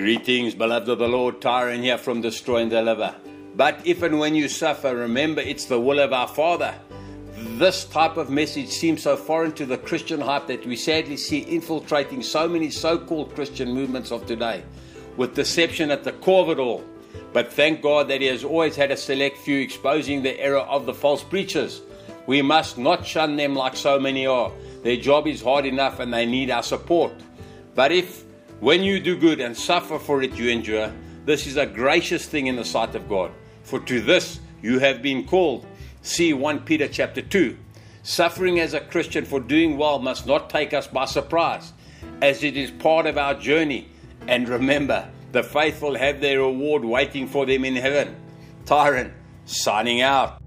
Greetings, beloved of the Lord, Tyrone here from Destroy and Deliver. But if and when you suffer, remember it's the will of our Father. This type of message seems so foreign to the Christian hype that we sadly see infiltrating so many so called Christian movements of today, with deception at the core of it all. But thank God that He has always had a select few exposing the error of the false preachers. We must not shun them like so many are. Their job is hard enough and they need our support. But if, when you do good and suffer for it, you endure, this is a gracious thing in the sight of God. For to this you have been called. See 1 Peter chapter 2. Suffering as a Christian for doing well must not take us by surprise, as it is part of our journey. And remember, the faithful have their reward waiting for them in heaven. Tyrone, signing out.